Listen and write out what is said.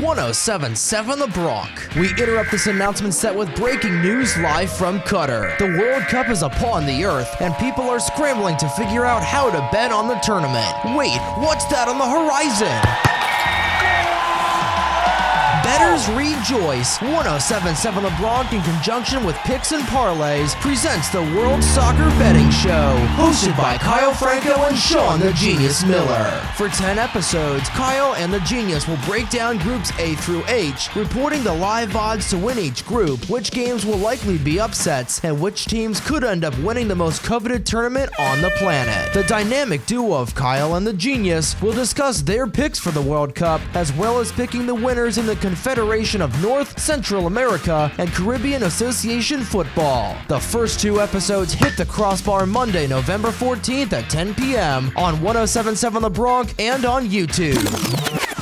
1077 The Bronc. We interrupt this announcement set with breaking news live from Qatar. The World Cup is upon the earth, and people are scrambling to figure out how to bet on the tournament. Wait, what's that on the horizon? Bettors rejoice. 1077 The Bronc, in conjunction with Picks and Parlays, presents the World Soccer Betting Show, hosted by Kyle Franco and Sean the Genius Miller. For 10 episodes, Kyle and the Genius will break down groups A through H, reporting the live odds to win each group, which games will likely be upsets, and which teams could end up winning the most coveted tournament on the planet. The dynamic duo of Kyle and the Genius will discuss their picks for the World Cup, as well as picking the winners in the Confederation of North, Central America, and Caribbean Association Football. The first two episodes hit the crossbar Monday, November 14th at 10 p.m. on 1077 The Bronc and on YouTube.